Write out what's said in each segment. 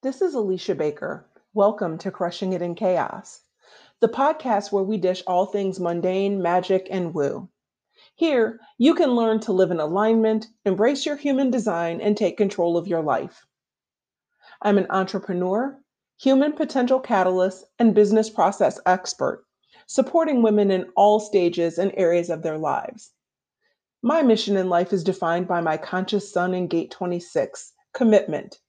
This is Alicia Baker. Welcome to Crushing It in Chaos, the podcast where we dish all things mundane, magic, and woo. Here, you can learn to live in alignment, embrace your human design, and take control of your life. I'm an entrepreneur, human potential catalyst, and business process expert, supporting women in all stages and areas of their lives. My mission in life is defined by my conscious sun in gate 26 commitment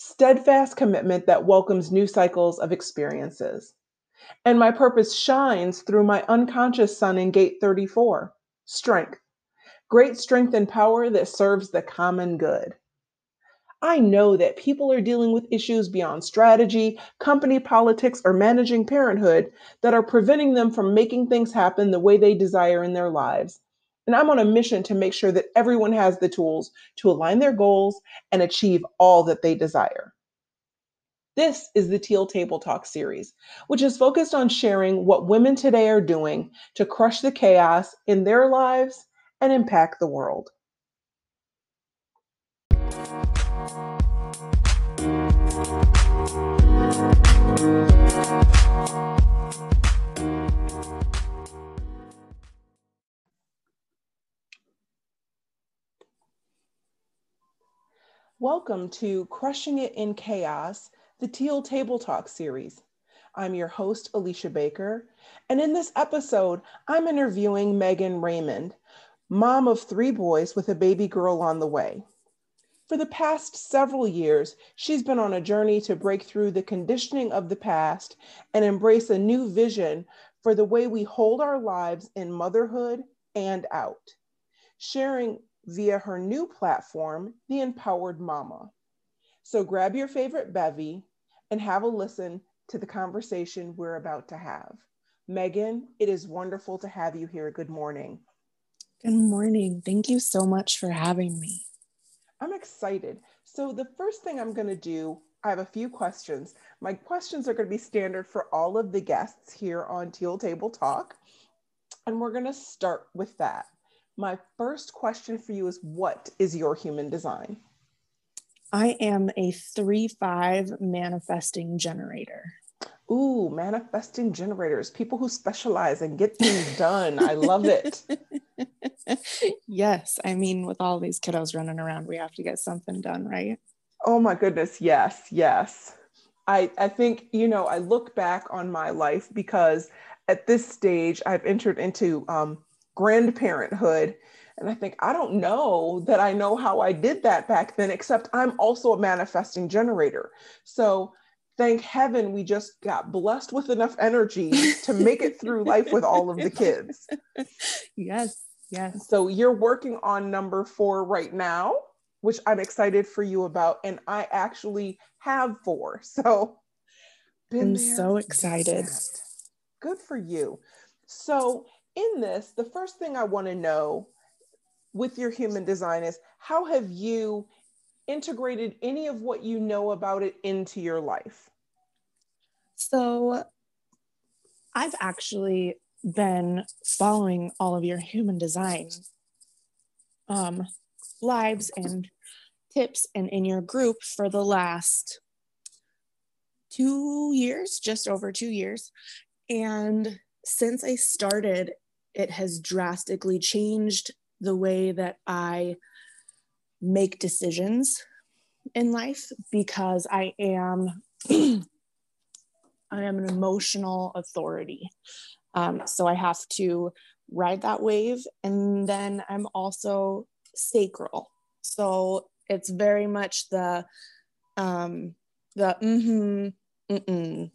steadfast commitment that welcomes new cycles of experiences. And my purpose shines through my unconscious sun in gate 34 strength, great strength and power that serves the common good. I know that people are dealing with issues beyond strategy, company politics, or managing parenthood that are preventing them from making things happen the way they desire in their lives. And I'm on a mission to make sure that everyone has the tools to align their goals and achieve all that they desire. This is the Teal Table Talk series, which is focused on sharing what women today are doing to crush the chaos in their lives and impact the world. Welcome to Crushing It in Chaos, the Teal Table Talk series. I'm your host, Alicia Baker, and in this episode, I'm interviewing Megan Raymond, mom of three boys with a baby girl on the way. For the past several years, she's been on a journey to break through the conditioning of the past and embrace a new vision for the way we hold our lives in motherhood and out, sharing via her new platform, The Empowered Mama. So grab your favorite bevy and have a listen to the conversation we're about to have. Megan, it is wonderful to have you here. Good morning. Good morning. Thank you so much for having me. I'm excited. So, the first thing I'm going to do, I have a few questions. My questions are going to be standard for all of the guests here on Teal Table Talk. And we're going to start with that. My first question for you is What is your human design? I am a 3 5 manifesting generator. Ooh, manifesting generators, people who specialize and get things done. I love it. yes. I mean, with all these kiddos running around, we have to get something done, right? Oh my goodness. Yes. Yes. I, I think, you know, I look back on my life because at this stage I've entered into um, grandparenthood. And I think, I don't know that I know how I did that back then, except I'm also a manifesting generator. So thank heaven we just got blessed with enough energy to make it through life with all of the kids. Yes, yes. So you're working on number four right now, which I'm excited for you about. And I actually have four. So I'm so excited. Good for you. So in this, the first thing I want to know with your human design is how have you integrated any of what you know about it into your life? So, I've actually been following all of your human design um, lives and tips and in your group for the last two years, just over two years. And since I started, it has drastically changed the way that I make decisions in life because I am I am an emotional authority. Um, so I have to ride that wave, and then I'm also sacral. So it's very much the um, the mm-hmm, mm-mm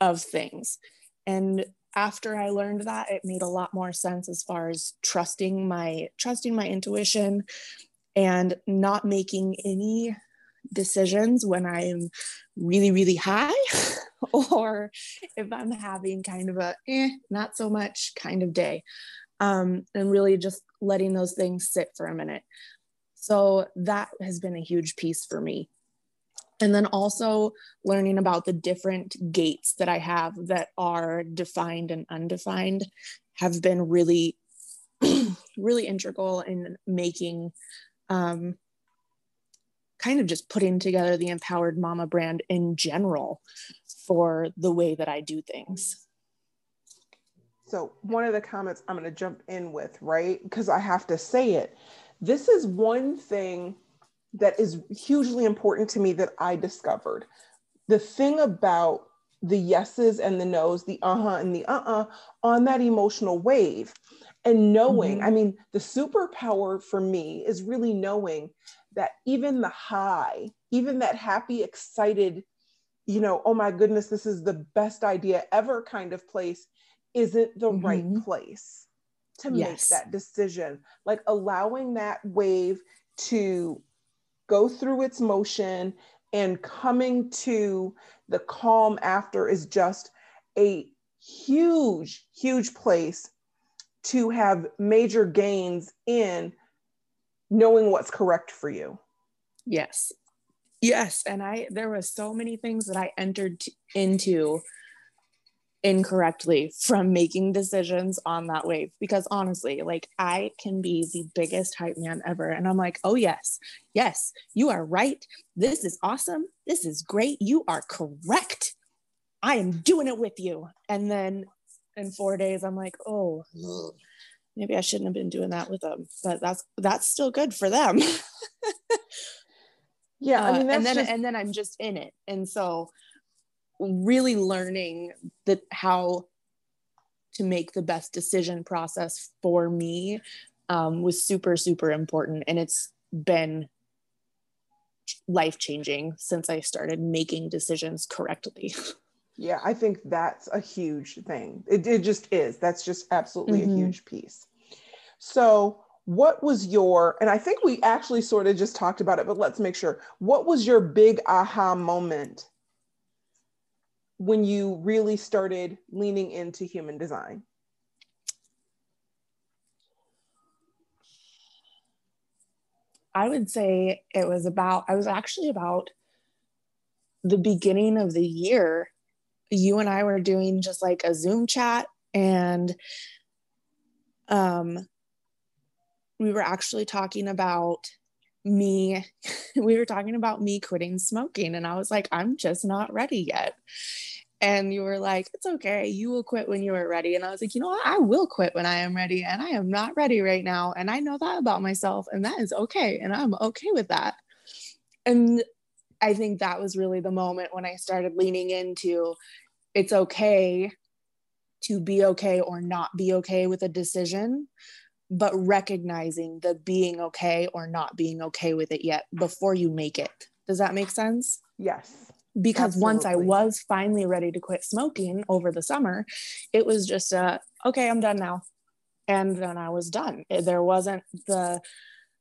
of things, and after I learned that, it made a lot more sense as far as trusting my trusting my intuition and not making any decisions when I'm really, really high or if I'm having kind of a eh, not so much kind of day. Um, and really just letting those things sit for a minute. So that has been a huge piece for me and then also learning about the different gates that I have that are defined and undefined have been really, really integral in making um, kind of just putting together the empowered mama brand in general for the way that I do things. So, one of the comments I'm going to jump in with, right? Because I have to say it. This is one thing that is hugely important to me that I discovered. The thing about the yeses and the nos, the uh huh and the uh uh on that emotional wave. And knowing, mm-hmm. I mean, the superpower for me is really knowing that even the high, even that happy, excited, you know, oh my goodness, this is the best idea ever kind of place isn't the mm-hmm. right place to yes. make that decision. Like allowing that wave to go through its motion and coming to the calm after is just a huge, huge place to have major gains in knowing what's correct for you. Yes. Yes. And I, there was so many things that I entered t- into incorrectly from making decisions on that wave because honestly like i can be the biggest hype man ever and i'm like oh yes yes you are right. This is awesome. This is great. You are correct. I am doing it with you. And then in four days i'm like oh maybe i shouldn't have been doing that with them but that's that's still good for them. Yeah i mean uh, and then just... and then i'm just in it. And so really learning that how to make the best decision process for me um, was super super important. And it's been life changing since i started making decisions correctly. Yeah i think that's a huge thing. It, it just is. That's just absolutely mm-hmm. a huge piece. So what was your and i think we actually sort of just talked about it but let's make sure. What was your big aha moment when you really started leaning into human design? I would say it was about, I was actually about the beginning of the year. You and I were doing just like a Zoom chat, and um, we were actually talking about me we were talking about me quitting smoking and i was like i'm just not ready yet. And you were like it's okay you will quit when you are ready. And i was like you know what? I will quit when i am ready and i am not ready right now and i know that about myself and that is okay and i'm okay with that. And i think that was really the moment when i started leaning into it's okay to be okay or not be okay with a decision but recognizing the being okay or not being okay with it yet before you make it. Does that make sense? Yes. Because absolutely. once I was finally ready to quit smoking over the summer, it was just a okay, I'm done now. And then I was done. There wasn't the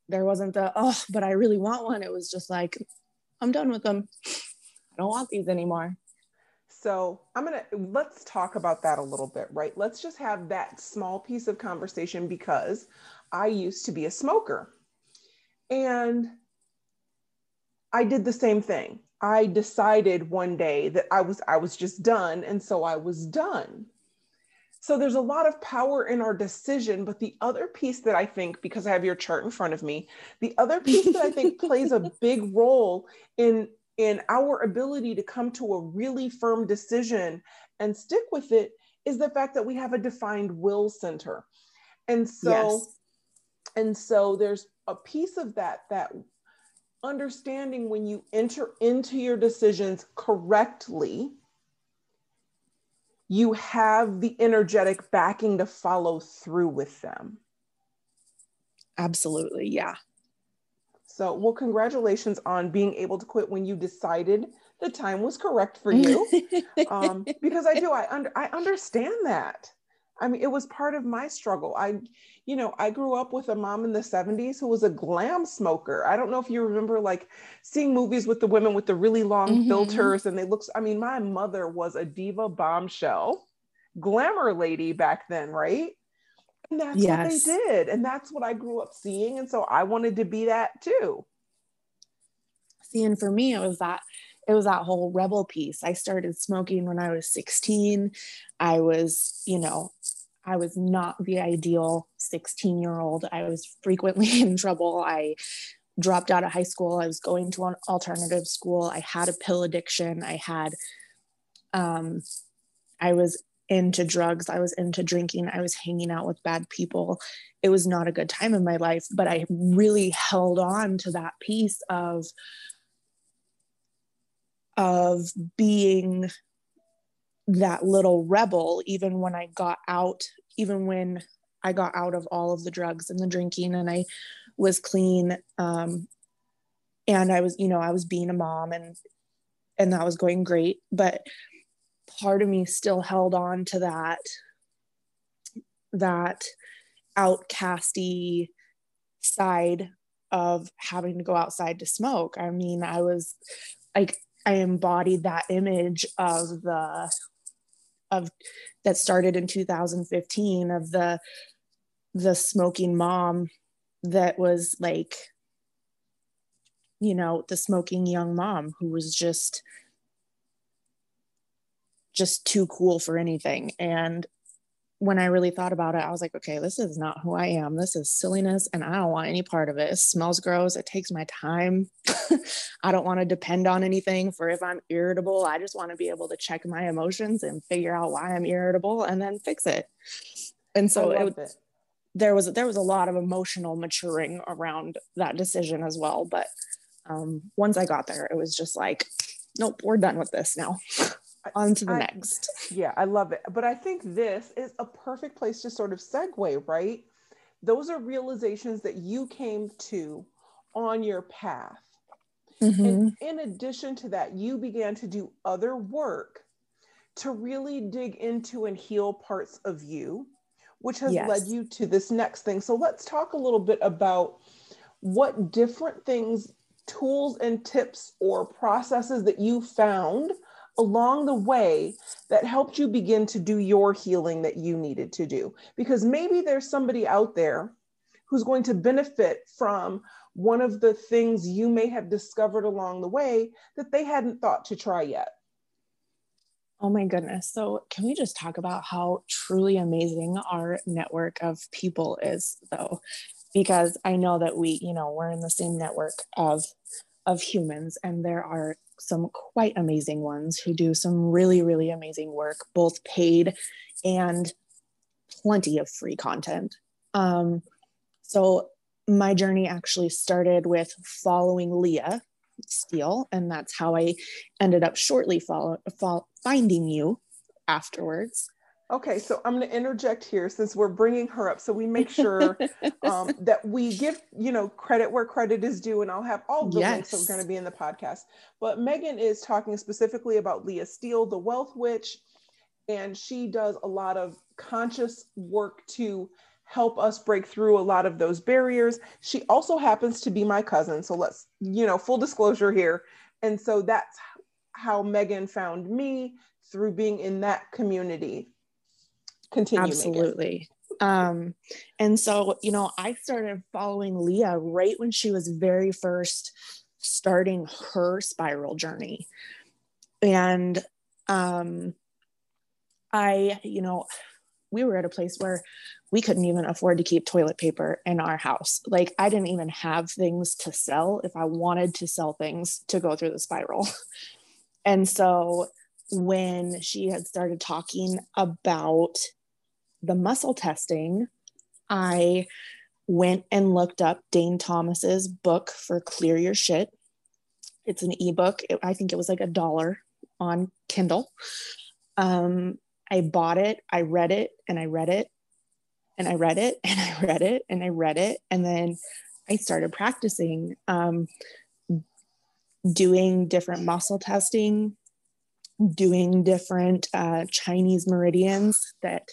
there wasn't the oh, but I really want one. It was just like I'm done with them. I don't want these anymore. So I'm gonna let's talk about that a little bit, right? Let's just have that small piece of conversation because I used to be a smoker. And I did the same thing. I decided one day that I was I was just done and so I was done. So there's a lot of power in our decision, but the other piece that I think because I have your chart in front of me, the other piece that I think plays a big role in in our ability to come to a really firm decision and stick with it is the fact that we have a defined will center. And so yes. and so there's a piece of that that understanding when you enter into your decisions correctly you have the energetic backing to follow through with them. Absolutely. Yeah. So, well, congratulations on being able to quit when you decided the time was correct for you. um, because I do, I, under, I understand that. I mean, it was part of my struggle. I, you know, I grew up with a mom in the 70s who was a glam smoker. I don't know if you remember like seeing movies with the women with the really long mm-hmm. filters and they look, I mean, my mother was a diva bombshell glamour lady back then, right? And that's yes. what they did. And that's what I grew up seeing. And so I wanted to be that too. See, and for me, it was that it was that whole rebel piece. I started smoking when I was 16. I was, you know, I was not the ideal 16 year old. I was frequently in trouble. I dropped out of high school. I was going to an alternative school. I had a pill addiction. I had, um, I was into drugs. I was into drinking. I was hanging out with bad people. It was not a good time in my life, but I really held on to that piece of, of being that little rebel, even when I got out, even when I got out of all of the drugs and the drinking and I was clean. Um, and I was, you know, I was being a mom and, and that was going great. But part of me still held on to that, that outcasty side of having to go outside to smoke. I mean, I was like, I embodied that image of the of that started in 2015 of the the smoking mom that was like you know the smoking young mom who was just just too cool for anything and when I really thought about it, I was like, okay, this is not who I am. This is silliness, and I don't want any part of it. It smells gross. It takes my time. I don't want to depend on anything for if I'm irritable. I just want to be able to check my emotions and figure out why I'm irritable and then fix it. And so it, it there was there was a lot of emotional maturing around that decision as well but um, once i got there it was just like nope we're done with this now on to the I, next yeah i love it but i think this is a perfect place to sort of segue right those are realizations that you came to on your path mm-hmm. and in addition to that you began to do other work to really dig into and heal parts of you which has yes. led you to this next thing. So let's talk a little bit about what different things, tools, and tips or processes that you found along the way that helped you begin to do your healing that you needed to do. Because maybe there's somebody out there who's going to benefit from one of the things you may have discovered along the way that they hadn't thought to try yet. Oh my goodness. So, can we just talk about how truly amazing our network of people is though? Because I know that we, you know, we're in the same network of of humans and there are some quite amazing ones who do some really really amazing work, both paid and plenty of free content. Um so my journey actually started with following Leah, Steele, and that's how I ended up shortly follow, follow, finding you afterwards. Okay, so I'm going to interject here since we're bringing her up, so we make sure um, that we give you know credit where credit is due, and I'll have all the yes. links that are going to be in the podcast. But Megan is talking specifically about Leah Steele, the Wealth Witch, and she does a lot of conscious work to help us break through a lot of those barriers. She also happens to be my cousin. So let's, you know, full disclosure here. And so that's how Megan found me through being in that community. Continue. Absolutely. um, and so, you know, I started following Leah right when she was very first starting her spiral journey. And um, I, you know, we were at a place where we couldn't even afford to keep toilet paper in our house. Like I didn't even have things to sell if I wanted to sell things to go through the spiral. And so when she had started talking about the muscle testing, I went and looked up Dane Thomas's book for Clear Your Shit. It's an ebook. It, I think it was like a dollar on Kindle. Um, I bought it, I read it, and I read it, and I read it, and I read it, and I read it. And then I started practicing um, doing different muscle testing, doing different uh, Chinese meridians that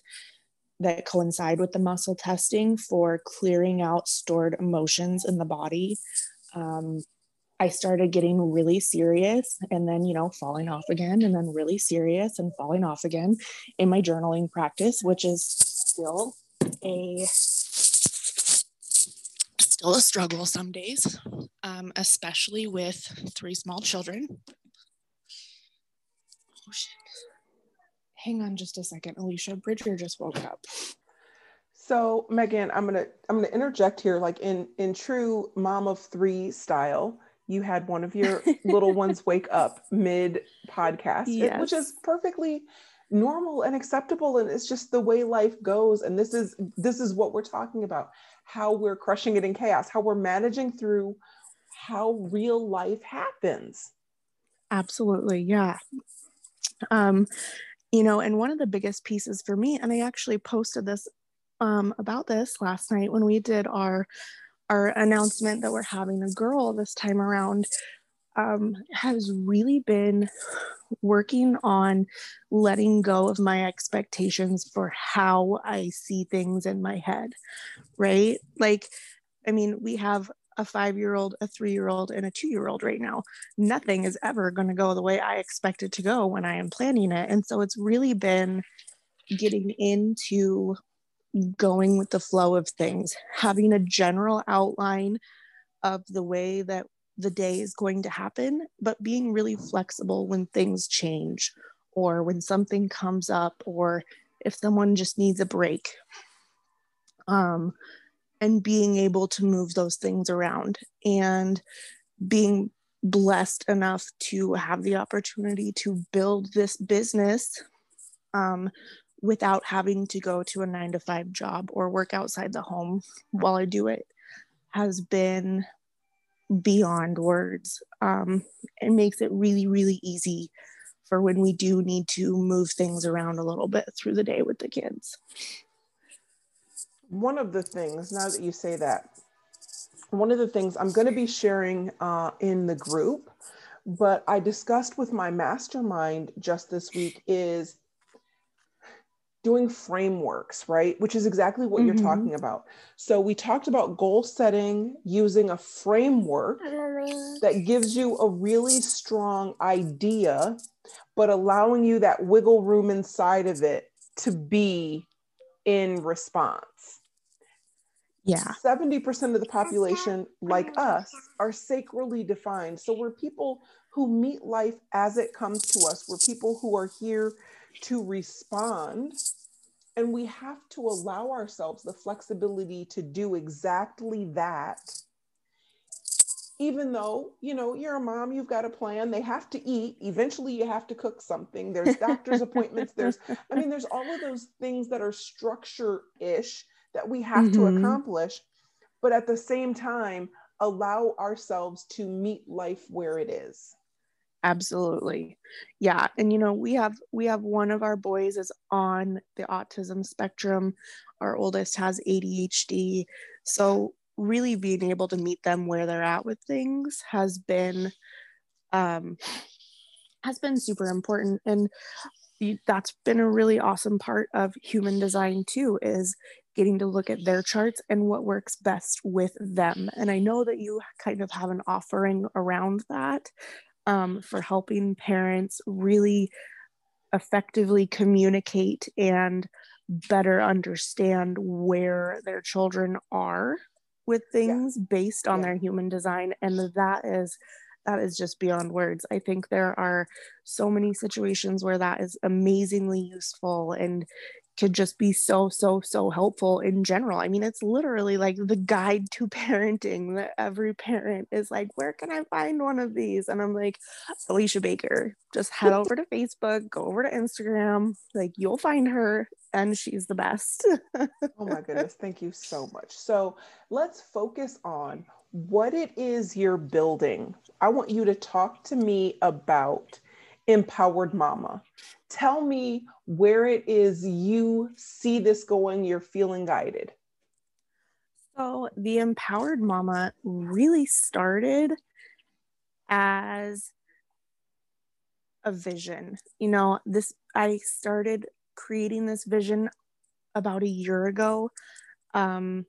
that coincide with the muscle testing for clearing out stored emotions in the body. Um, I started getting really serious and then, you know, falling off again and then really serious and falling off again in my journaling practice, which is still a still a struggle some days, um, especially with three small children. Oh shit. Hang on just a second, Alicia. Bridger just woke up. So Megan, I'm gonna I'm gonna interject here, like in in true mom of three style. You had one of your little ones wake up mid podcast, Yes. which is perfectly normal and acceptable, and it's just the way life goes. And this is this is what we're talking about: how we're crushing it in chaos, how we're managing through how real life happens. Absolutely. Yeah. Um, you know, and one of the biggest pieces for me, and I actually posted this um, about this last night when we did our our announcement that we're having a girl this time around, um, has really been working on letting go of my expectations for how I see things in my head, right? Like, I mean, we have a five year old, a three year old, and a two year old right now. Nothing is ever going to go the way I expect it to go when I am planning it. And so it's really been getting into going with the flow of things, having a general outline of the way that the day is going to happen, but being really flexible when things change or when something comes up or if someone just needs a break. Um, and being able to move those things around and being blessed enough to have the opportunity to build this business um, without having to go to a nine to five job or work outside the home while I do it has been beyond words. Um, it makes it really, really easy for when we do need to move things around a little bit through the day with the kids. One of the things now that you say that one of the things i'm going to be sharing uh, in the group but i discussed with my mastermind just this week is doing frameworks right? Which is exactly what you're Mhm. talking about. So we talked about goal setting using a framework that gives you a really strong idea but allowing you that wiggle room inside of it to be in response Yeah. 70% of the population, like us, are sacrally defined. So we're people who meet life as it comes to us. We're people who are here to respond. And we have to allow ourselves the flexibility to do exactly that. Even though, you know, you're a mom, you've got a plan, they have to eat. Eventually, you have to cook something. There's doctor's appointments. There's, I mean, there's all of those things that are structure ish that we have to Mhm. accomplish, but at the same time, allow ourselves to meet life where it is. absolutely yeah and you know we have we have one of our boys is on the autism spectrum our oldest has adhd so really being able to meet them where they're at with things has been um has been super important and that's been a really awesome part of human design too is getting to look at their charts and what works best with them. And i know that you kind of have an offering around that um, for helping parents really effectively communicate and better understand where their children are with things based on Yeah. their human design. And that is that is just beyond words. I think there are so many situations where that is amazingly useful and could just be so so so helpful in general i mean it's literally like the guide to parenting that every parent is like where can i find one of these and i'm like alicia baker just head over to facebook go over to instagram like you'll find her and she's the best Oh my goodness, thank you so much. So let's focus on what it is you're building. I want you to talk to me about Empowered Mama. Tell me where it is you see this going, you're feeling guided. So the empowered mama really started as a vision. You know, this I started creating this vision about a year ago. Um,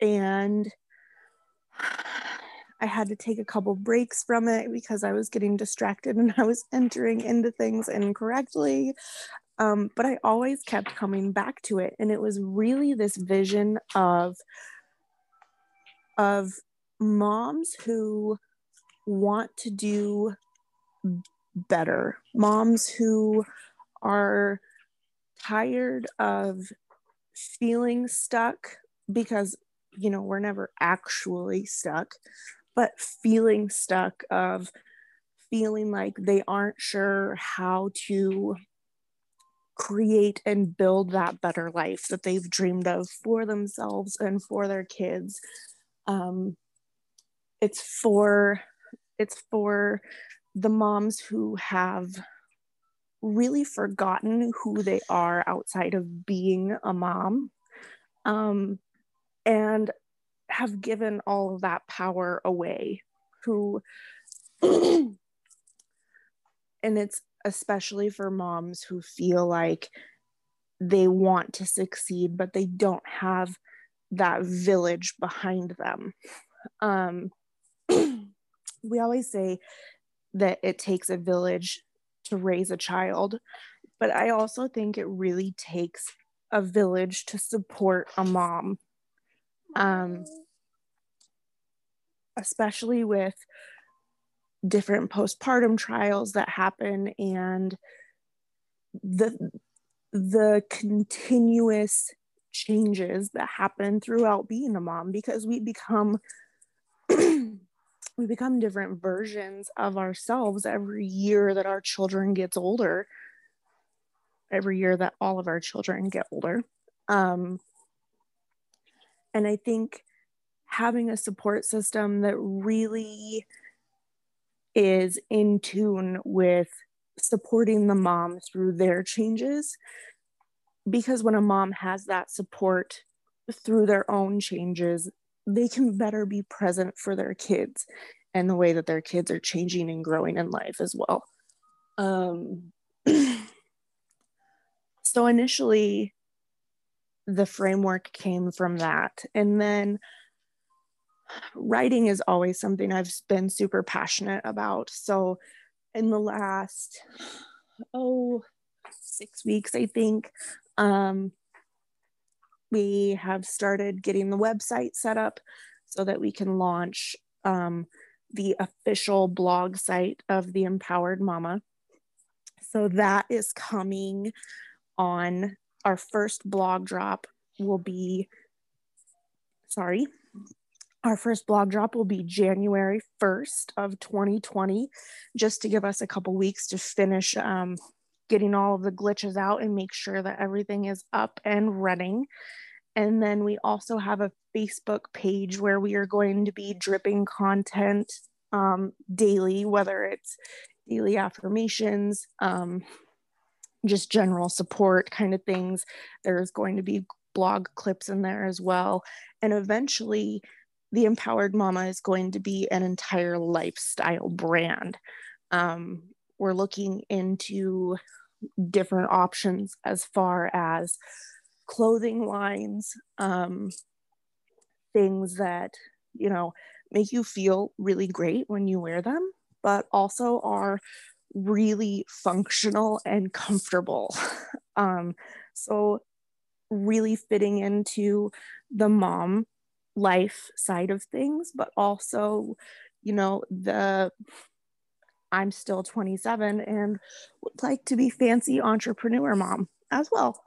and I had to take a couple breaks from it because I was getting distracted and I was entering into things incorrectly. Um, but I always kept coming back to it. And it was really this vision of of moms who want to do better, moms who are tired of feeling stuck because you know we're never actually stuck but feeling stuck of feeling like they aren't sure how to create and build that better life that they've dreamed of for themselves and for their kids. Um, it's for it's for the moms who have really forgotten who they are outside of being a mom. Um, and have given all of that power away who and it's especially for moms who feel like they want to succeed but they don't have that village behind them um, we always say that it takes a village to raise a child, but I also think it really takes a village to support a mom. Um, especially with different postpartum trials that happen and the the continuous changes that happen throughout being a mom because we become we become different versions of ourselves every year that our children gets older every year that all of our children get older. Um, and i think having a support system that really is in tune with supporting the mom through their changes because when a mom has that support through their own changes they can better be present for their kids and the way that their kids are changing and growing in life as well. Um, so initially, the framework came from that. And then writing is always something I've been super passionate about. So in the last, oh, six weeks, I think, um, we have started getting the website set up so that we can launch um, the official blog site of the Empowered Mama. So that is coming on our first blog drop will be sorry our first blog drop will be January 1st of 2020 just to give us a couple weeks to finish um, getting all of the glitches out and make sure that everything is up and running and then we also have a Facebook page where we are going to be dripping content um, daily, whether it's daily affirmations, um, just general support kind of things. There's going to be blog clips in there as well. And eventually, the Empowered Mama is going to be an entire lifestyle brand. Um, we're looking into different options as far as clothing lines, um, things that, you know, make you feel really great when you wear them, but also are really functional and comfortable. um, so, really fitting into the mom life side of things, but also, you know, the I'm still 27 and would like to be fancy entrepreneur mom as well.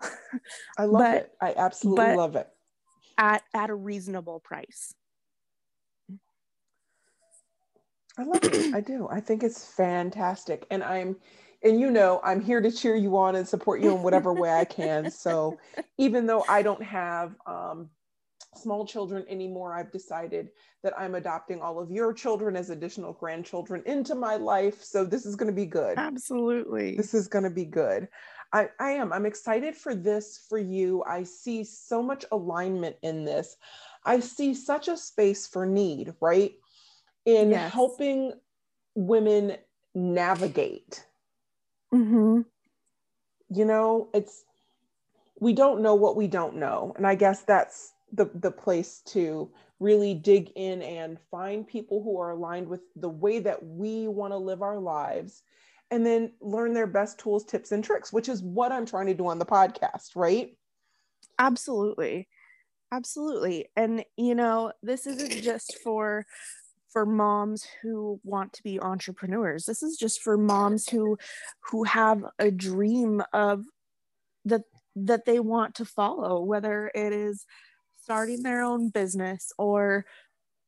I love but, it. I absolutely love it. At at a reasonable price. I love it. I do. I think it's fantastic. And I'm and you know, I'm here to cheer you on and support you in whatever way I can. So even though I don't have um, small children anymore, I've decided that I'm adopting all of your children as additional grandchildren into my life. So this is going to be good. Absolutely. This is going to be good. I, I am. I'm excited for this for you. I see so much alignment in this. I see such a space for need, right? In yes. helping women navigate. Mm-hmm. You know, it's, we don't know what we don't know. And I guess that's the, the place to really dig in and find people who are aligned with the way that we want to live our lives and then learn their best tools, tips, and tricks, which is what I'm trying to do on the podcast, right? Absolutely. Absolutely. And you know, this isn't just for for moms who want to be entrepreneurs. This is just for moms who who have a dream of that that they want to follow, whether it is starting their own business or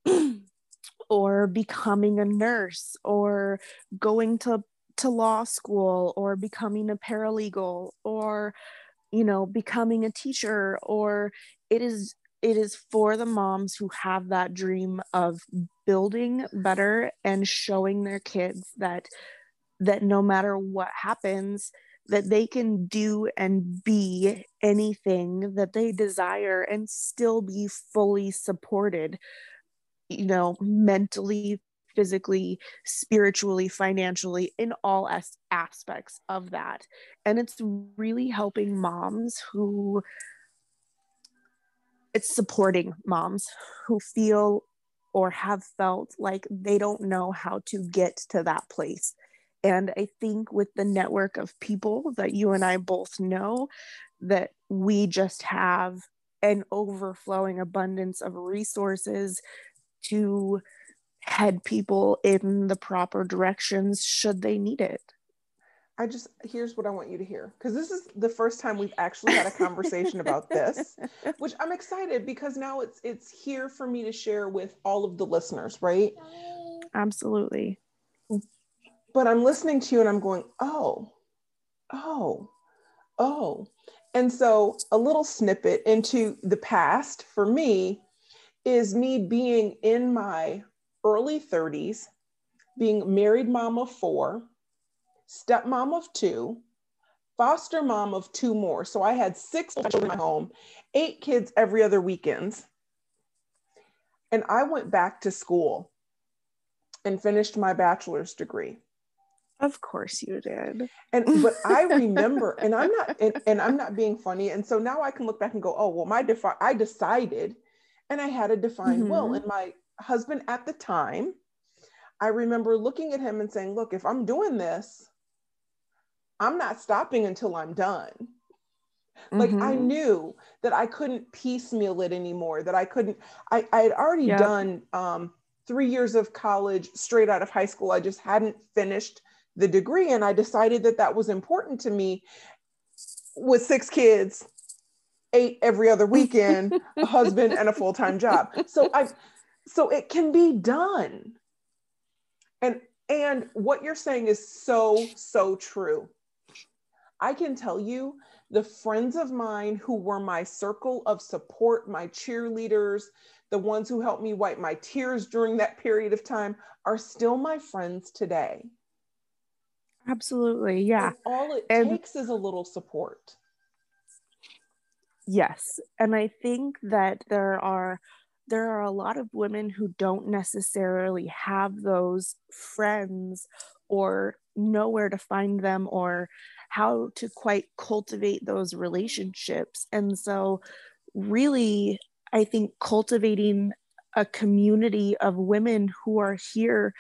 or becoming a nurse or going to to law school or becoming a paralegal or you know becoming a teacher or it is it is for the moms who have that dream of building better and showing their kids that that no matter what happens that they can do and be anything that they desire and still be fully supported you know mentally physically spiritually financially in all as- aspects of that. And it's really helping moms who it's supporting moms who feel or have felt like they don't know how to get to that place and I think with the network of people that you and I both know, that we just have an overflowing abundance of resources to head people in the proper directions should they need it. I just here's what I want you to hear because this is the first time we've actually had a conversation about this, which I'm excited because now it's it's here for me to share with all of the listeners, right? Absolutely but I'm listening to you and I'm going, oh, oh, oh. And so a little snippet into the past for me is me being in my early 30s, being married mom of four, stepmom of two, foster mom of two more. So I had six children in my home, eight kids every other weekends. And I went back to school and finished my bachelor's degree. Of course you did. And but I remember, and I'm not, and, and, I'm not being funny. And so now I can look back and go, oh well, my defi- I decided, and I had a defined mm-hmm. will. And my husband at the time, I remember looking at him and saying, look, if I'm doing this, I'm not stopping until I'm done. Like mm-hmm. I knew that I couldn't piecemeal it anymore. That I couldn't. I I had already yep. done um, three years of college straight out of high school. I just hadn't finished the degree and i decided that that was important to me with six kids eight every other weekend a husband and a full-time job. So i so it can be done. And and what you're saying is so so true. I can tell you the friends of mine who were my circle of support my cheerleaders the ones who helped me wipe my tears during that period of time are still my friends today Absolutely. Yeah. And all it and, takes is a little support. Yes. And I think that there are there are a lot of women who don't necessarily have those friends or know where to find them or how to quite cultivate those relationships. And so really I think cultivating a community of women who are here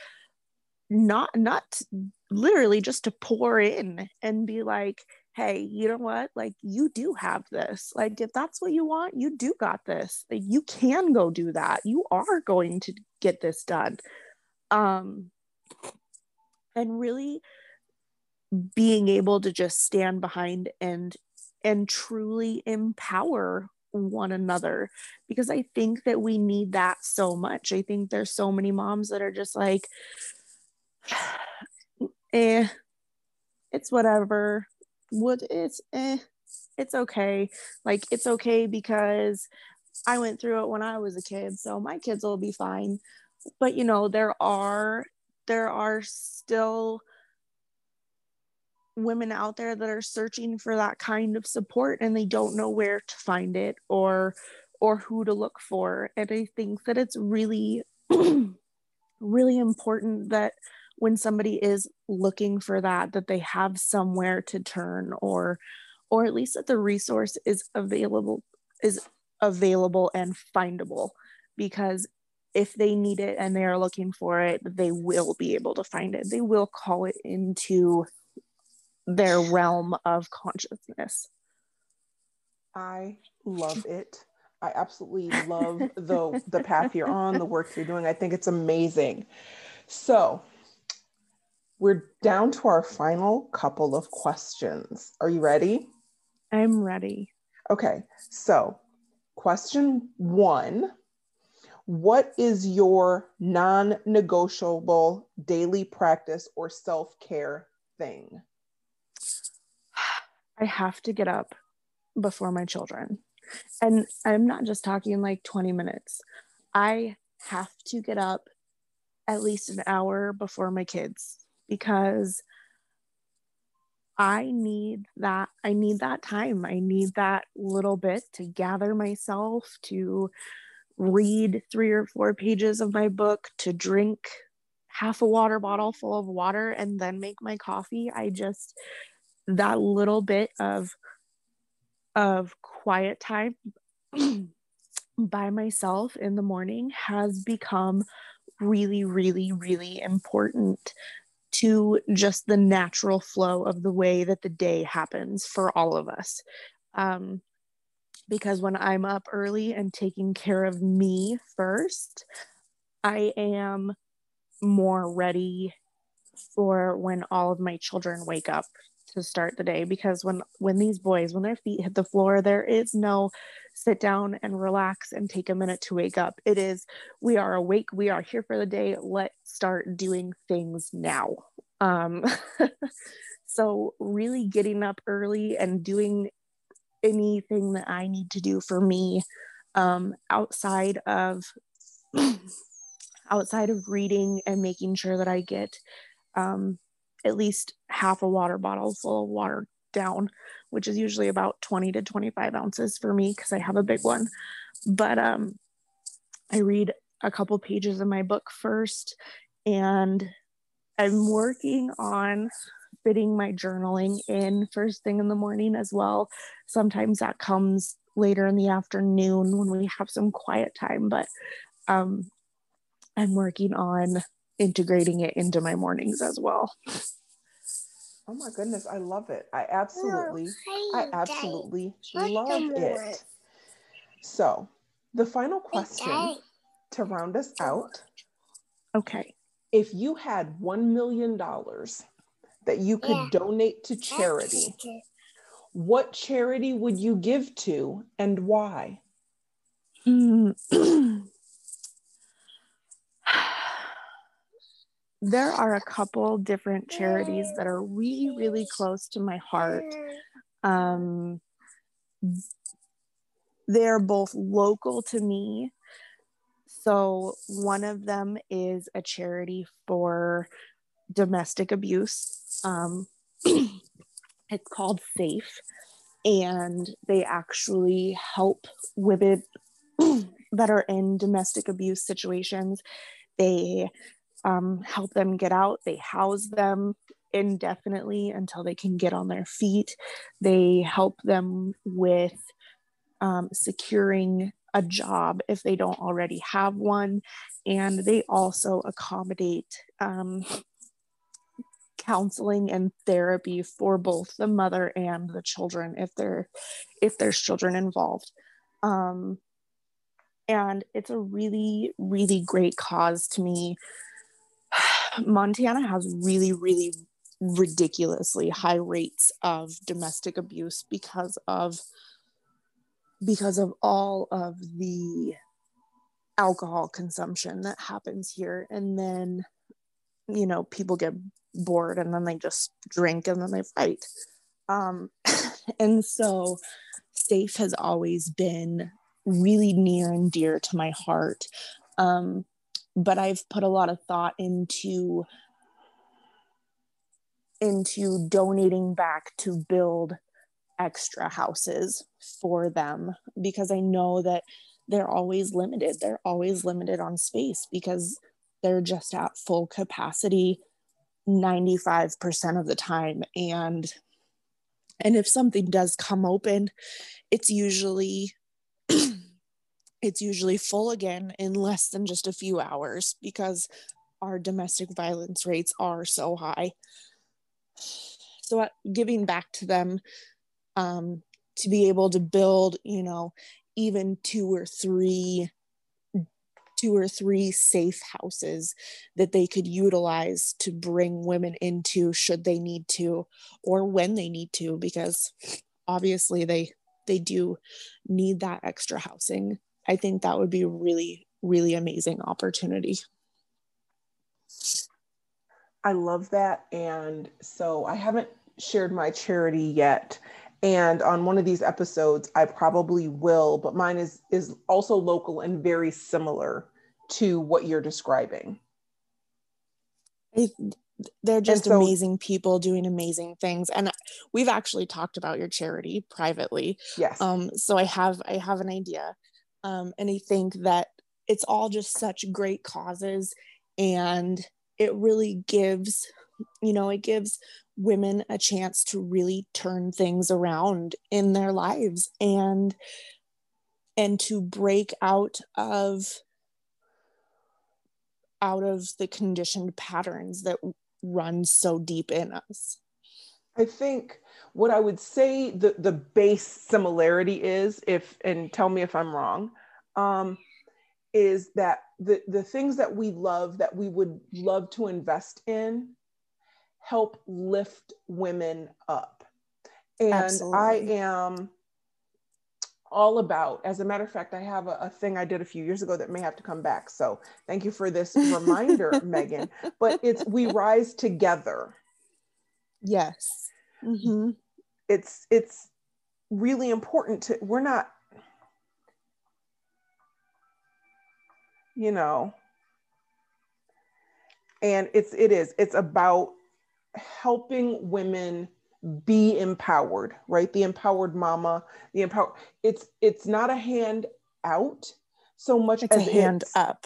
not not literally just to pour in and be like hey you know what? Like you do have this. Like if that's what you want you do got this. Like you can go do that. You are going to get this done. Um and really being able to just stand behind and and truly empower one another because i think that we need that so much. I think there's so many moms that are just like eh, it's whatever. What it's eh, it's okay. Like it's okay because I went through it when I was a kid, so my kids will be fine. But you know, there are there are still women out there that are searching for that kind of support and they don't know where to find it or or who to look for and i think that it's really really important that when somebody is looking for that that they have somewhere to turn or or at least that the resource is available is available and findable. Because if they need it and they are looking for it they will be able to find it. They will call it into their realm of consciousness. I love it. I absolutely love the the path you're on the work you're doing. I think it's amazing. So we're down to our final couple of questions. Are you ready? I'm ready. Okay, so question one What is your non negotiable daily practice or self care thing? I have to get up before my children. And I'm not just talking like 20 minutes. I have to get up at least an hour before my kids because I need that I need that time. I need that little bit to gather myself to read 3 or 4 pages of my book, to drink half a water bottle full of water and then make my coffee. I just that little bit of of quiet time by myself in the morning has become really really really important to just the natural flow of the way that the day happens for all of us. Um, because when i'm up early and taking care of me first i am more ready for when all of my children wake up to start the day. Because when when these boys when their feet hit the floor there is no sit down and relax and take a minute to wake up. It is we are awake. We are here for the day. Let's start doing things now. Um so really getting up early and doing anything that i need to do for me um outside of outside of reading and making sure that i get um at least half a water bottle full of water down, which is usually about 20 to 25 ounces for me because I have a big one. But um, I read a couple pages of my book first, and I'm working on fitting my journaling in first thing in the morning as well. Sometimes that comes later in the afternoon when we have some quiet time, but um, I'm working on integrating it into my mornings as well. Oh my goodness, I love it. I absolutely, I absolutely love it. So, the final question to round us out. Okay. If you had $1 million that you could yeah. donate to charity, what charity would you give to and why? Mm. there are a couple different charities that are really, really close to my heart. Um, they're both local to me. So, one of them is a charity for domestic abuse. Um, it's called SAFE, and they actually help women that are in domestic abuse situations. They um, help them get out. They house them indefinitely until they can get on their feet. They help them with um, securing a job if they don't already have one. And they also accommodate um, counseling and therapy for both the mother and the children if there if there's children involved um, and it's a really really great cause to me Montana has really, really ridiculously high rates of domestic abuse because of because of all of the alcohol consumption that happens here. And then you know people get bored and then they just drink and then they fight. Um and so safe has always been really near and dear to my heart. Um but I've put a lot of thought into into donating back to build extra houses for them because I know that they're always limited. They're always limited on space because they're just at full capacity 95% of the time and and if something does come open it's usually it's usually full again in less than just a few hours because our domestic violence rates are so high. So, giving back to them um, to be able to build, you know, even two or three two or three safe houses that they could utilize to bring women into should they need to or when they need to because obviously they they do need that extra housing i think that would be a really really amazing opportunity. I love that. And so i haven't shared my charity yet. And on one of these episodes i probably will but mine is is also local and very similar to what you're describing. They're just so, amazing people doing amazing things. And we've actually talked about your charity privately. Yes. Um so i have i have an idea um and i think that it's all just such great causes and it really gives you know it gives women a chance to really turn things around in their lives and and to break out of out of the conditioned patterns that run so deep in us. I think what i would say the the base similarity is if and tell me if i'm wrong um, is that the the things that we love that we would love to invest in help lift women up and Absolutely. i am all about. As a matter of fact, I have a, a, thing I did a few years ago that may have to come back. So thank you for this reminder, Megan. But it's we rise together. Yes. Mm-hmm. It's it's really important to. We're not. You know. And it's it is it's about helping women be empowered right the empowered mama the empower it's it's not a hand out so much it's as a hand up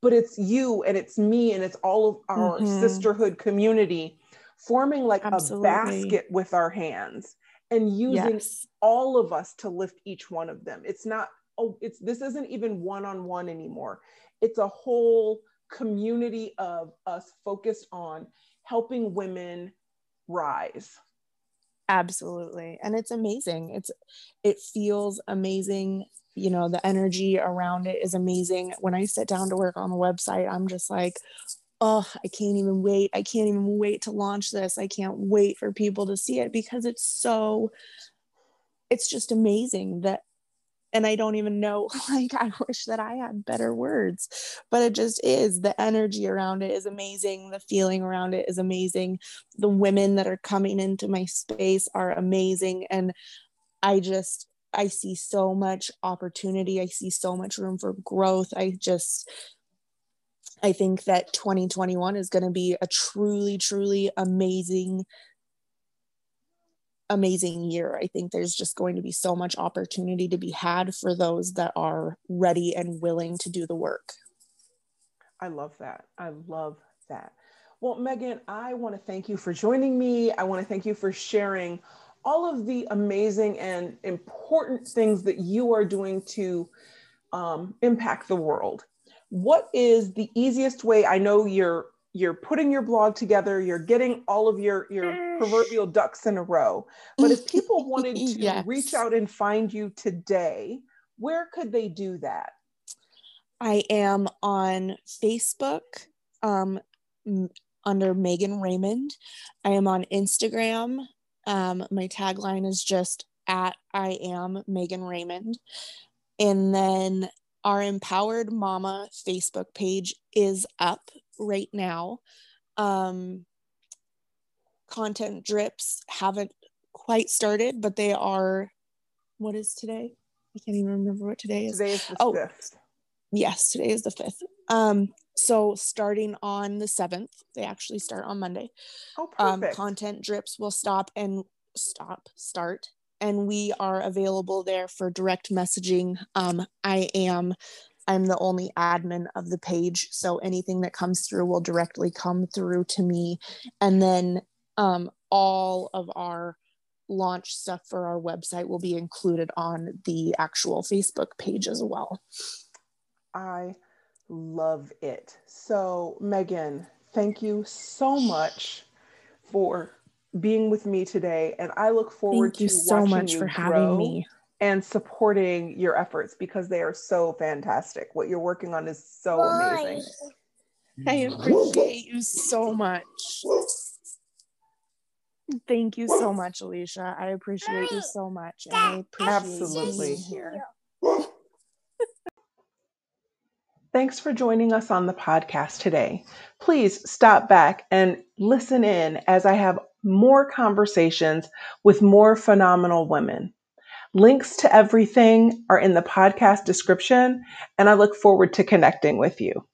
but it's you and it's me and it's all of our mm-hmm. sisterhood community forming like Absolutely. a basket with our hands and using yes. all of us to lift each one of them it's not oh it's this isn't even one-on-one anymore. It's a whole community of us focused on helping women rise. Absolutely. And it's amazing. It's it feels amazing. You know the energy around it is amazing. When i sit down to work on the website i'm just like oh i can't even wait. I can't even wait to launch this. I can't wait for people to see it because it's so it's just amazing that and I don't even know, like, I wish that I had better words, but it just is. The energy around it is amazing. The feeling around it is amazing. The women that are coming into my space are amazing. And I just, I see so much opportunity. I see so much room for growth. I just, I think that 2021 is going to be a truly, truly amazing amazing year. I think there's just going to be so much opportunity to be had for those that are ready and willing to do the work. I love that. I love that. Well, Megan, I want to thank you for joining me. I want to thank you for sharing all of the amazing and important things that you are doing to um, impact the world. What is the easiest way? I know you're you're putting your blog together, you're getting all of your your proverbial ducks in a row. But if people wanted to yes. reach out and find you today, where could they do that? I am on Facebook um, under Megan Raymond. I am on Instagram. Um, my tagline is just at I am Megan Raymond. And then our Empowered Mama Facebook page is up right now. Um, content drips haven't quite started, but they are. What is today? I can't even remember what today is. Today is the oh, 5th. Yes, today is the 5th. Um, so starting on the 7th, they actually start on Monday. Oh, um, perfect. Um, content drips will stop and stop, start. And we are available there for direct messaging. Um, I am I'm the only admin of the page. So anything that comes through will directly come through to me. And then um, all of our launch stuff for our website will be included on the actual Facebook page as well. I love it. So, Megan, thank you so much for being with me today. And I look forward thank you to so much you for having me and supporting your efforts because they are so fantastic. What you're working on is so amazing. I appreciate you so much. Thank you so much, Alicia. I appreciate you so much. And I appreciate Absolutely. being here. Thanks for joining us on the podcast today. Please stop back and listen in as I have more conversations with more phenomenal women. Links to everything are in the podcast description, and I look forward to connecting with you.